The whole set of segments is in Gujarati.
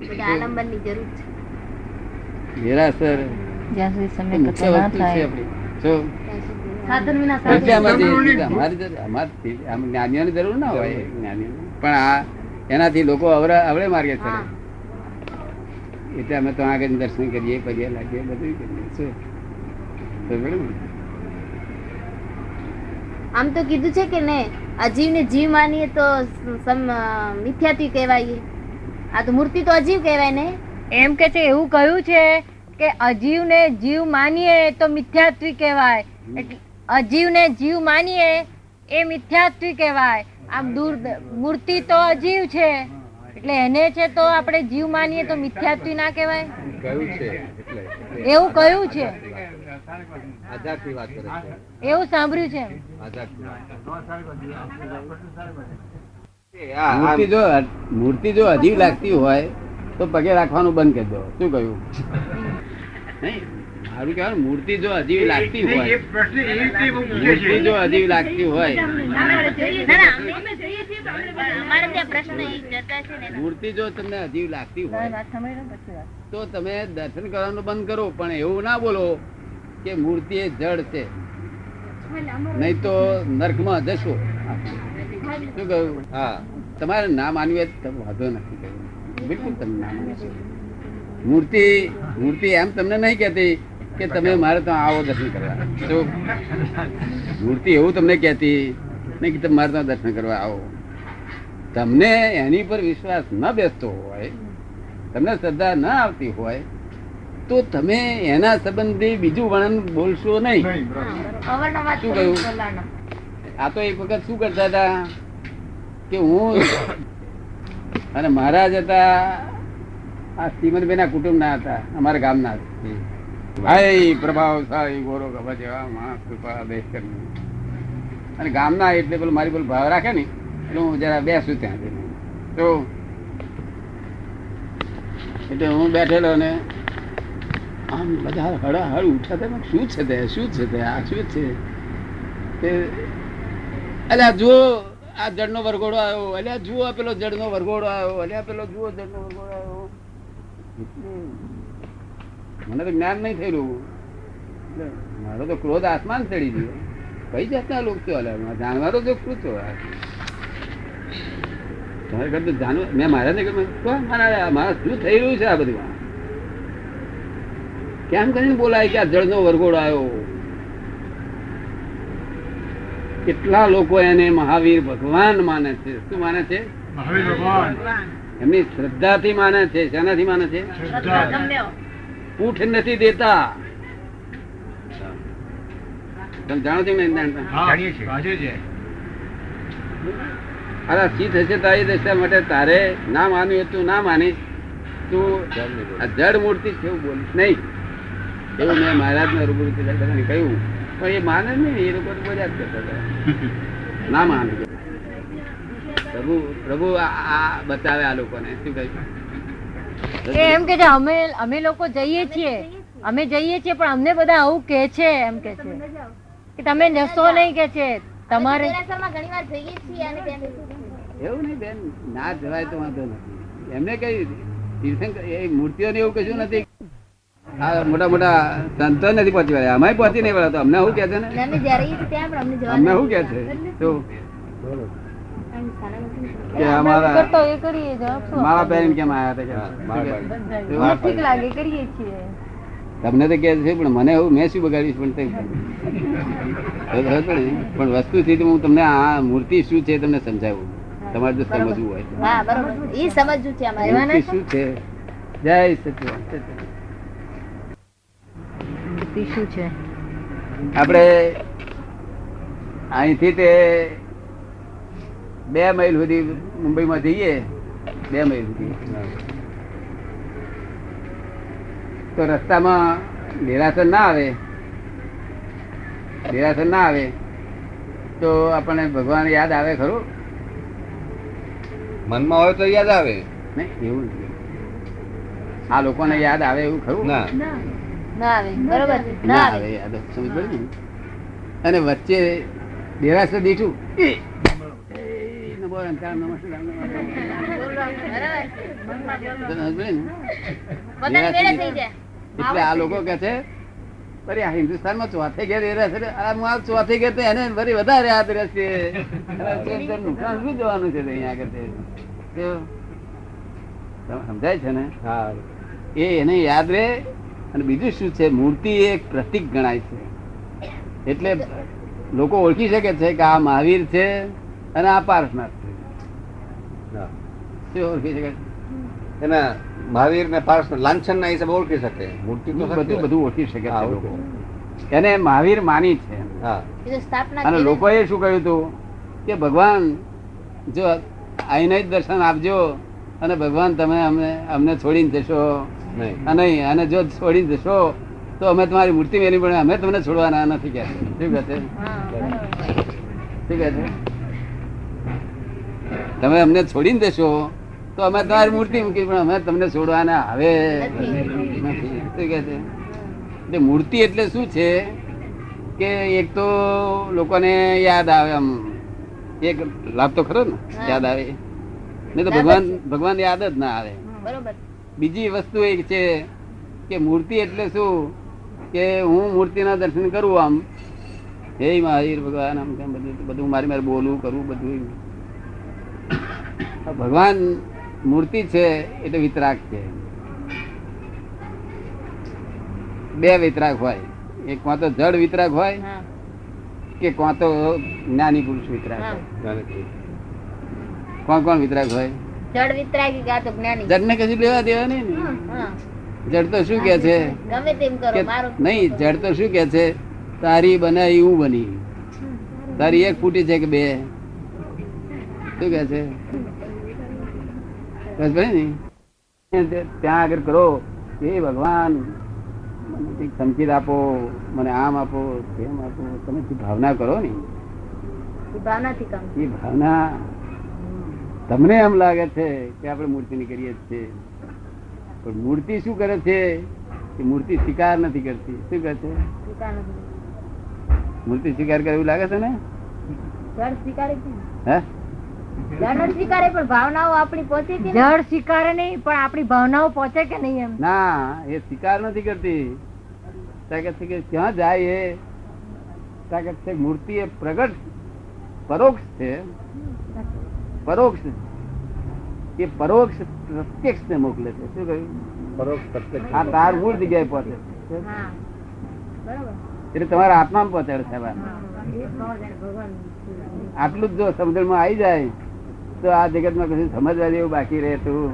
બધા આલંબનની જરૂર છે. નિરાશર જ્યાં સુધી સમય મુખ્ય વસ્તુ છે આપણી. શું ત્યાં સુધી સાધન વિના એટલે સાધન આમાં જે- અમારી જરૂર- અમારી આમ જ્ઞાનીઓની જરૂર ના હોય. પણ આ એનાથી લોકો અવળે અવળે માર્ગે ચડે. એટલે અમે તો આગળ દર્શન કરીએ પગે લાગીએ બધું કરીએ. શું? ને? આમ તો કીધું છે કે ને અજીવને જીવ માનીએ તો મિથ્યાથી કહેવાય આ તો મૂર્તિ તો અજીવ કહેવાય ને. એમ કે છે એવું કહ્યું છે કે અજીવને જીવ માનીએ તો મિથ્યાત્વી કહેવાય. એટલે અજીવને જીવ માનીએ એ મિથ્યાત્વી કહેવાય. આમ દૂર મૂર્તિ તો અજીવ છે. એટલે એને છે તો આપણે જીવ માનીએ તો મિથ્યાત્વી ના કહેવાય. કયું છે એટલે એવું કહ્યું છે. આઝાદની વાત કરે છે. એવું સાંભળ્યું છે. મૂર્તિ જો મૂર્તિ જો અજીબ લાગતી હોય તો પગે રાખવાનું બંધ કરી દો. શું કહ્યું? મારું કહેવાનું મૂર્તિ જો અજીબ લાગતી હોય મૂર્તિ જો અજીબ લાગતી હોય અમારે ત્યાં પ્રશ્ન એ ચર્ચા છે ને. મૂર્તિ જો તમને અજીબ લાગતી હોય તો તમે દર્શન કરવાનું બંધ કરો પણ એવું ના બોલો કે મૂર્તિ એ જડ છે. નહીં તો નર્કમાં જશો. શું કહ્યું? હા. તમારે ના માનવી તમે વાંધો નથી કહ્યું. બિલકુલ તમે ના મૂર્તિ મૂર્તિ એમ તમને નહીં કહેતી કે તમે મારે તો આવો દર્શન કરવા. તો મૂર્તિ એવું તમને કહેતી નહીં કે તમે મારે તો દર્શન કરવા આવો. તમને એની પર વિશ્વાસ ન બેસતો હોય તમને શ્રદ્ધા ન આવતી હોય તો તમે એના સંબંધી બીજું વર્ણન બોલશો નહીં. શું કહ્યું? આ તો એક વખત શું કરતા હતા? કે હું અને મહારાજ હતા આ શ્રીમદભાઈ ના કુટુંબ ના હતા અમારા ગામના ભાઈ પ્રભાવશાળી ગોરો ગભા જેવા માણસ કૃપા દેશ કરી અને ગામના એટલે પેલું મારી પેલું ભાવ રાખે ને એટલે હું જરા બેસું ત્યાં તો? એટલે હું બેઠેલો ને આમ બધા હળ હળ ઉઠ્યા હતા શું છે તે શું છે તે આ શું છે? તે અલ્યા જુઓ, આ જડનો વરઘોડો આવ્યો. અલ્યા જુઓ પેલો જડનો વરઘોડો આવ્યો. અલ્યા પેલો જુઓ જળનો વરઘોડો આવ્યો. મને તો જ્ઞાન નહીં થયેલું. મારો તો ક્રોધ આસમાન ચડી ગયો. કઈ જાતના લોક છો અલ્યા જાણવારો તો શું છો? તમારે કરતા જાણવું મેં મારા ને કહ્યું મારા મારા શું થઈ રહ્યું છે આ બધું? કેમ કરીને બોલાય કે આ જળનો વરઘોડો આવ્યો? કેટલા લોકો એને મહાવીર ભગવાન માને છે? શું માને છે? એમની શ્રદ્ધાથી માને છે શેનાથી માને છે? પૂઠ નથી દેતા. તમે જાણો છો? અરે ચિત્ત હશે તારી દશા માટે તારે ના માનવું તું ના માનીશ. તું આ જડ મૂર્તિ છે એવું બોલીશ. નહીં. એવું મેં મહારાજ ને રૂબરૂ કહ્યું. પણ એ માને નહીં એ લોકો મજા જ કરતા હતા. ના માને. પ્રભુ પ્રભુ આ બતાવે આ લોકોને. શું કહ્યું એમ કે છે અમે અમે લોકો જઈએ છીએ. અમે જઈએ છીએ પણ અમને બધા આવું કે છે એમ કે છે. કે તમે જશો નહીં કે છે તમારે. એવું નહીં બેન. ના જવાય તો વાંધો નથી. એમને કઈ તીર્થંકર એ મૂર્તિઓને એવું કશું નથી આ મોટા મોટા સંતો નથી પહોંચી વળ્યા. અમે પહોંચી નહીં વળ્યા તો અમને શું કે છે ને? અમને જવા અમને નથી શું કે છે? તો કે સારા નથી. કે અમારા કરતો એ કરીએ જવાબ શું મારા પેરેન્ટ કેમ આવ્યા હતા કે મને કરીએ છીએ. તમને તો કે છે પણ મને એવું મેં શું બગાડીશ પણ? પણ. વસ્તુથી તો હું તમને આ મૂર્તિ શું છે તમને સમજાવું. તમારે જો સમજવું હોય. તો. હા બરોબર. એ સમજવું છે શું છે? જય સચિદાનંદ મૂર્તિ શું છે? આપણે અહીંથી તે બે માઇલ સુધી મુંબઈમાં જઈએ બે માઇલ સુધી. તો રસ્તામાં નિરાશન ના આવે નિરાશન ના આવે તો આપણને ભગવાન યાદ આવે ખરું? મનમાં હોય તો યાદ આવે. નહીં એવું નથી. આ લોકોને યાદ આવે એવું ખરું? ના. અને વચ્ચે દેરાસર દીઠું એટલે આ લોકો કે છે આ હિન્દુસ્તાનમાં ચોથે ઘેર એ રહે આ હું આ ચોથે ઘેર તો એને ફરી વધારે હાથ રહેશે. નુકસાન શું જવાનું છે અહીંયા આગળ સમજાય છે ને? હા. એ એને યાદ રહે અને બીજું શું છે મૂર્તિ એક પ્રતિક ગણાય છે. એટલે લોકો ઓળખી શકે છે કે આ મહાવીર છે અને આ પાર્શનાથ છે. શું ઓળખી શકે? છે? એના મહાવીર ને લાંછન ના હિસાબે ઓળખી શકે. મૂર્તિ બધું બધું ઓળખી શકે છે લોકો. એને મહાવીર માની છે. હા. એ તો સ્થાપના અને. લોકોએ શું કહ્યું હતું કે ભગવાન જો આઈને જ દર્શન આપજો અને ભગવાન તમે અમને અમને છોડીને જશો. નહીં. અને જો છોડી જશો તો અમે તમારી મૂર્તિ મેરી પણ અમે તમને છોડવાના નથી કે. ઠીક છે? કહે છે? તમે અમને છોડીને દેશો તો અમે તમારી મૂર્તિ મૂકી પણ અમે તમને છોડવાના હવે નથી. શું કહે છે? એટલે મૂર્તિ એટલે શું છે કે એક તો લોકોને યાદ આવે આમ. એક લાભ તો ખરો ને યાદ આવે. નહીં તો ભગવાન ભગવાન યાદ જ ના આવે. બરોબર. બીજી વસ્તુ એક છે કે મૂર્તિ એટલે શું? કે હું મૂર્તિના દર્શન કરું આમ. હે મહાવીર ભગવાન આમ તેમ બધું બધું મારે મારે બોલવું કરવું બધું. ભગવાન મૂર્તિ છે એટલે વિતરાગ છે. બે વિતરાગ હોય. એક કાં તો જડ વિતરાગ હોય કે કાં તો જ્ઞાની પુરુષ વિતરાગ હોય. કોણ કોણ વિતરાગ હોય? જડ વિતરાગી આ જ્ઞાની? જડને કશું લેવા દેવા નહીં જડ તો શું કે છે? ગમે તેમ કરો મારો નહીં જડ તો શું કે છે? તારી બનાવી હું બની? તારી એક ફૂટી છે કે બે? શું કે છે? બસ ભાઈ ત્યાં આગળ કરો. હે ભગવાન મને સંકેત આપો મને આમ આપો તેમ આપો. તમે જે ભાવના કરો ને એ ભાવનાથી કામ એ ભાવના તમને એમ લાગે છે કે આપણે મૂર્તિ કરીએ જ છીએ. પણ મૂર્તિ શું કરે છે? કે મૂર્તિ સ્વીકાર નથી કરતી. શું કરે છે? મૂર્તિ સ્વીકાર કરે એવું લાગે છે ને? જડ સ્વીકારે છે ને? હે? જડ નથી સ્વીકારે પણ ભાવનાઓ આપણી પહોંચે કે નહીં? જળ સ્વીકારે નહીં પણ આપણી ભાવનાઓ પહોંચે કે નહીં એમ? ના એ સ્વીકાર નથી કરતી. તાકાત છે કે ક્યાં જાય એ તાકાત છે મૂર્તિ એ પ્રગટ પરોક્ષ છે. પરોક્ષ એ પરોક્ષ પ્રત્યક્ષ ને મોકલે છે. શું કહ્યું? પરોક્ષ પ્રત્યક્ષ. આ તાર મૂળ જગ્યાએ પહોંચે છે. એટલે તમારા આત્મામાં પહોંચાડે ભગવાન આટલું જ જો સમજણમાં આવી જાય તો આ જગતમાં કશું સમજવા જેવું બાકી રહેતું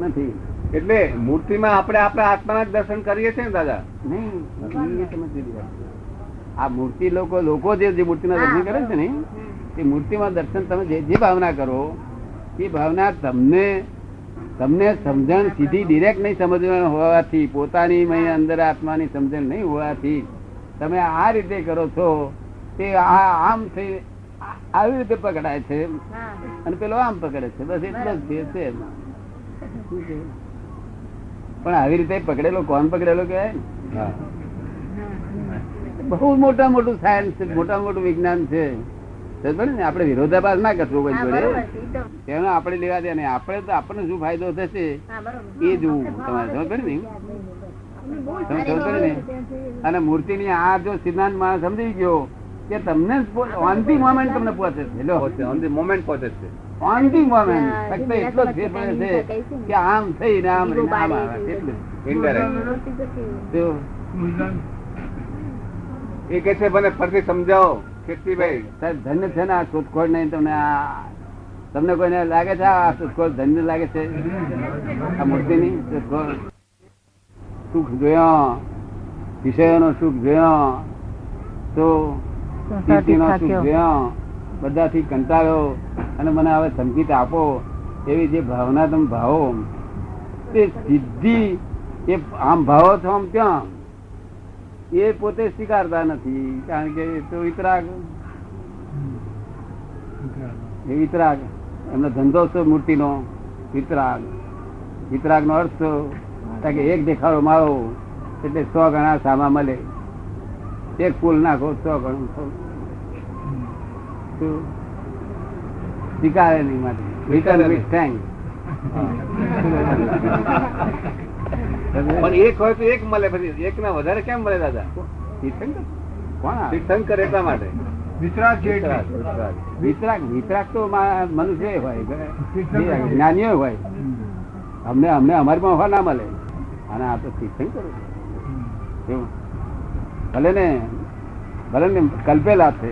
નથી. એટલે મૂર્તિમાં આપણે આપણા આત્માના જ દર્શન કરીએ છીએ ને દાદા? નહીં. આ મૂર્તિ લોકો લોકો જે જે મૂર્તિના દર્શન કરે છે ને એ મૂર્તિમાં દર્શન તમે જે જે ભાવના કરો એ ભાવના તમને તમને સમજણ સીધી ડિરેક્ટ નહીં સમજવાનું હોવાથી પોતાની અંદર આત્માની સમજણ નહીં હોવાથી તમે આ રીતે કરો છો તે આ આમ થઈ આવી રીતે પકડાય છે. અને પેલો આમ પકડે છે. બસ એટલો જ છે પણ આવી રીતે પકડેલો કોણ પકડેલો કહેવાય બહુ મોટા મોટું સાયન્સ છે મોટા મોટું વિજ્ઞાન છે. ને આપણે વિરોધાભાસ ના કરશું કોઈ જોડે. તેનો આપણે લેવા દે ને આપણે તો આપણને શું ફાયદો થશે? એ જોવું. તમારે સમજ પડી ને? સમજ પડી ને? અને મૂર્તિની આ જો સિદ્ધાંત માણસ સમજી ગયો કે તમને ઓન ધી મોમેન્ટ તમને પહોંચે છે. લો ઓન ધી મોમેન્ટ પહોંચે છે. ઓન ધી મોમેન્ટ ફક્ત એટલો જ ફેર પડે છે કે આમ થઈ ને આમ આમ આવે. એટલું. એ કે છે મને ફરીથી સમજાવો. સાહેબ ધન્ય છે ને આ શોધખોળ નહીં તમને આ તમને કોઈને લાગે છે આ શોધખોળ ધન્ય લાગે છે? આ મૂર્તિની શોધખોળ? સુખ જોયો વિષયોનો સુખ જોયો તો કીર્તિનો સુખ જોયો બધાથી કંટાળ્યો અને મને હવે સંગીત આપો એવી જે ભાવના તમે ભાવો તે સિદ્ધિ એ આમ ભાવો છો આમ ત્યાં એ પોતે સ્વીકારતા નથી કારણ કે એ તો વિતરાગ એ વિતરાગ એમનો ધંધો છે મૂર્તિનો વિતરાગ વિતરાગ નો અર્થ કારણ કે એક દેખાડો મારો એટલે સો ગણા સામા મળે. એક ફૂલ નાખો સો ગણું સ્વીકારે નહીં માટે. રિટર્ન વિથ થેન્ક પણ એક હોય તો એક મળે પછી. એક ના વધારે કેમ મળે દાદા? તીર્થંકર? તીર્થંકર એટલા માટે. વિતરાગ વિતરાગ, વિતરાગ. વિતરાગ વિતરાગ તો મનુષ્ય હોય. જ્ઞાનીઓ હોય. અમને અમને અમારી માં ના મળે. અને આ તો તીર્થંકર ભલે ને ભલે ને કલ્પેલા છે.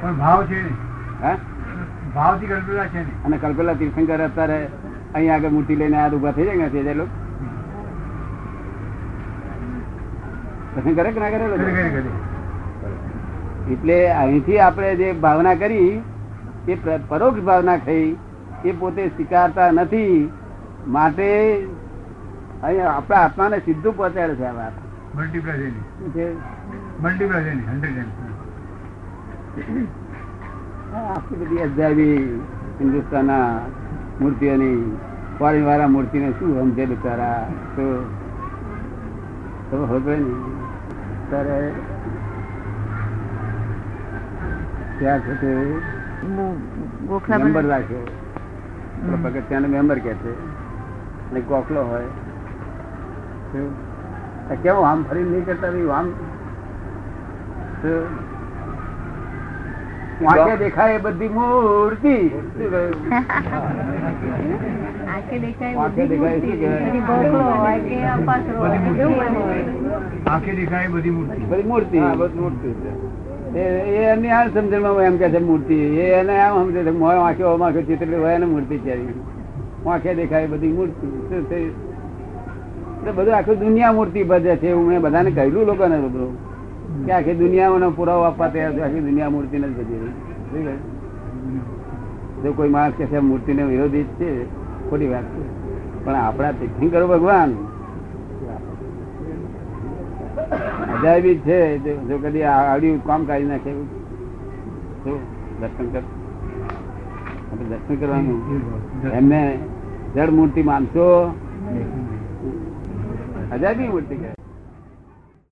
પણ ભાવ છે ને. હે? ભાવથી કલ્પેલા છે અને કલ્પેલા તીર્થંકર અત્યારે અહીંયા આગળ મૂર્તિ લઈને આ ઊભા થઈ જાય ને તે લોકો દર્શન કરે કે ના કરે એટલે અહીંથી આપણે જે ભાવના કરી એ પરોક્ષ ભાવના થઈ એ પોતે સ્વીકારતા નથી માટે અહીંયા આપણા આત્માને સીધું પહોંચાડે છે આ વાત. મલ્ટીપ્લાય? મલ્ટીપ્લાય આખી બધી હિન્દુસ્તાનના મૂર્તિઓની ફોરેન વાળા મૂર્તિને શું સમજે બિચારા? તો ખબર ને ત્યારે ત્યાં છે તે મેમ્બર રાખ્યો પેલો પગથિયાનો મેમ્બર કે છે. અને ગોખલો હોય. કેવું આમ ફરી નહીં કરતા આમ વાંકે દેખાય એ બધી મૂર્તિ. વાંકે દેખાય શું કહેવાય? આંખે દેખાય બધી મૂર્તિ. બધી મૂર્તિ. મૂર્તિ છે. એ એ એમની આ સમજણમાં એમ કે છે મૂર્તિ. એ એને આમ સમજે છે મોં વાંખે વાંખે ચિત્ર હોય એને મૂર્તિ છે. વાંખે દેખાય બધી મૂર્તિ. શું છે? એટલે બધું આખી દુનિયા મૂર્તિ ભજે છે એવું મેં બધાને કહેલું લોકોને બધું. કે આખી દુનિયાનો પુરાવો આપવા તૈયાર છે આખી દુનિયા મૂર્તિ નથી ભજી રહી જો કોઈ માણસ કે છે મૂર્તિને વિરોધી છે. ખોટી વાત છે. પણ આપણા તીર્થંકર ભગવાન અજાયબી છે. જો- કદી આવડ્યું કામ કાઢી નાખે શું? દર્શન કર. આપણે દર્શન કરવાનું. એમને જડ મૂર્તિ માનશો? અજાયબી મૂર્તિ કહે